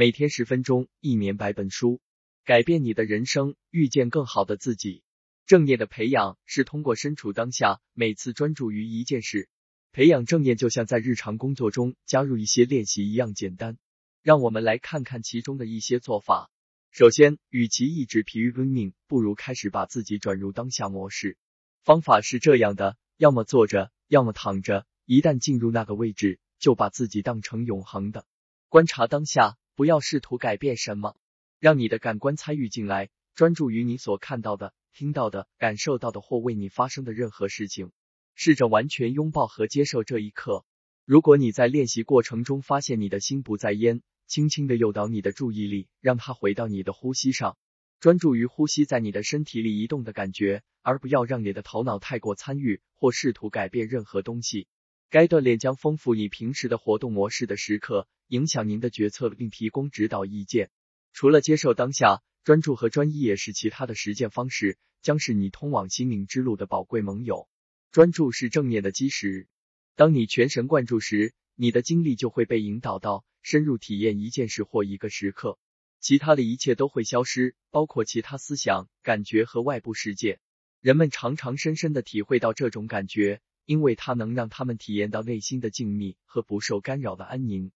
每天十分钟，一年百本书，改变你的人生，遇见更好的自己。正念的培养是通过身处当下，每次专注于一件事。培养正念就像在日常工作中加入一些练习一样简单。让我们来看看其中的一些做法。首先，与其一直疲于奔命，不如开始把自己转入当下模式。方法是这样的：要么坐着，要么躺着。一旦进入那个位置，就把自己当成永恒的，观察当下。不要试图改变什么，让你的感官参与进来，专注于你所看到的、听到的、感受到的或为你发生的任何事情。试着完全拥抱和接受这一刻。如果你在练习过程中发现你的心不在焉，轻轻的诱导你的注意力，让它回到你的呼吸上，专注于呼吸在你的身体里移动的感觉，而不要让你的头脑太过参与或试图改变任何东西。该锻炼将丰富你平时的活动模式的时刻，影响您的决策并提供指导意见。除了接受当下，专注和专一也是其他的实践方式，将是你通往心灵之路的宝贵盟友。专注是正念的基石。当你全神贯注时，你的精力就会被引导到深入体验一件事或一个时刻，其他的一切都会消失，包括其他思想、感觉和外部世界。人们常常深深的体会到这种感觉。因为它能让他们体验到内心的静谧和不受干扰的安宁。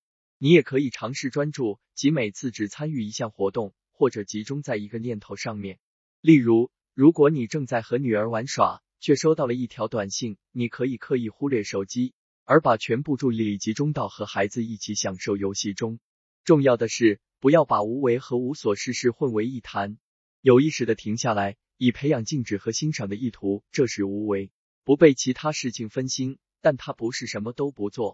你也可以尝试专注，即每次只参与一项活动，或者集中在一个念头上面。例如，如果你正在和女儿玩耍，却收到了一条短信，你可以刻意忽略手机，而把全部注意力集中到和孩子一起享受游戏中。重要的是，不要把无为和无所事事混为一谈，有意识的停下来，以培养静止和欣赏的意图，这是无为。不被其他事情分心，但他不是什么都不做。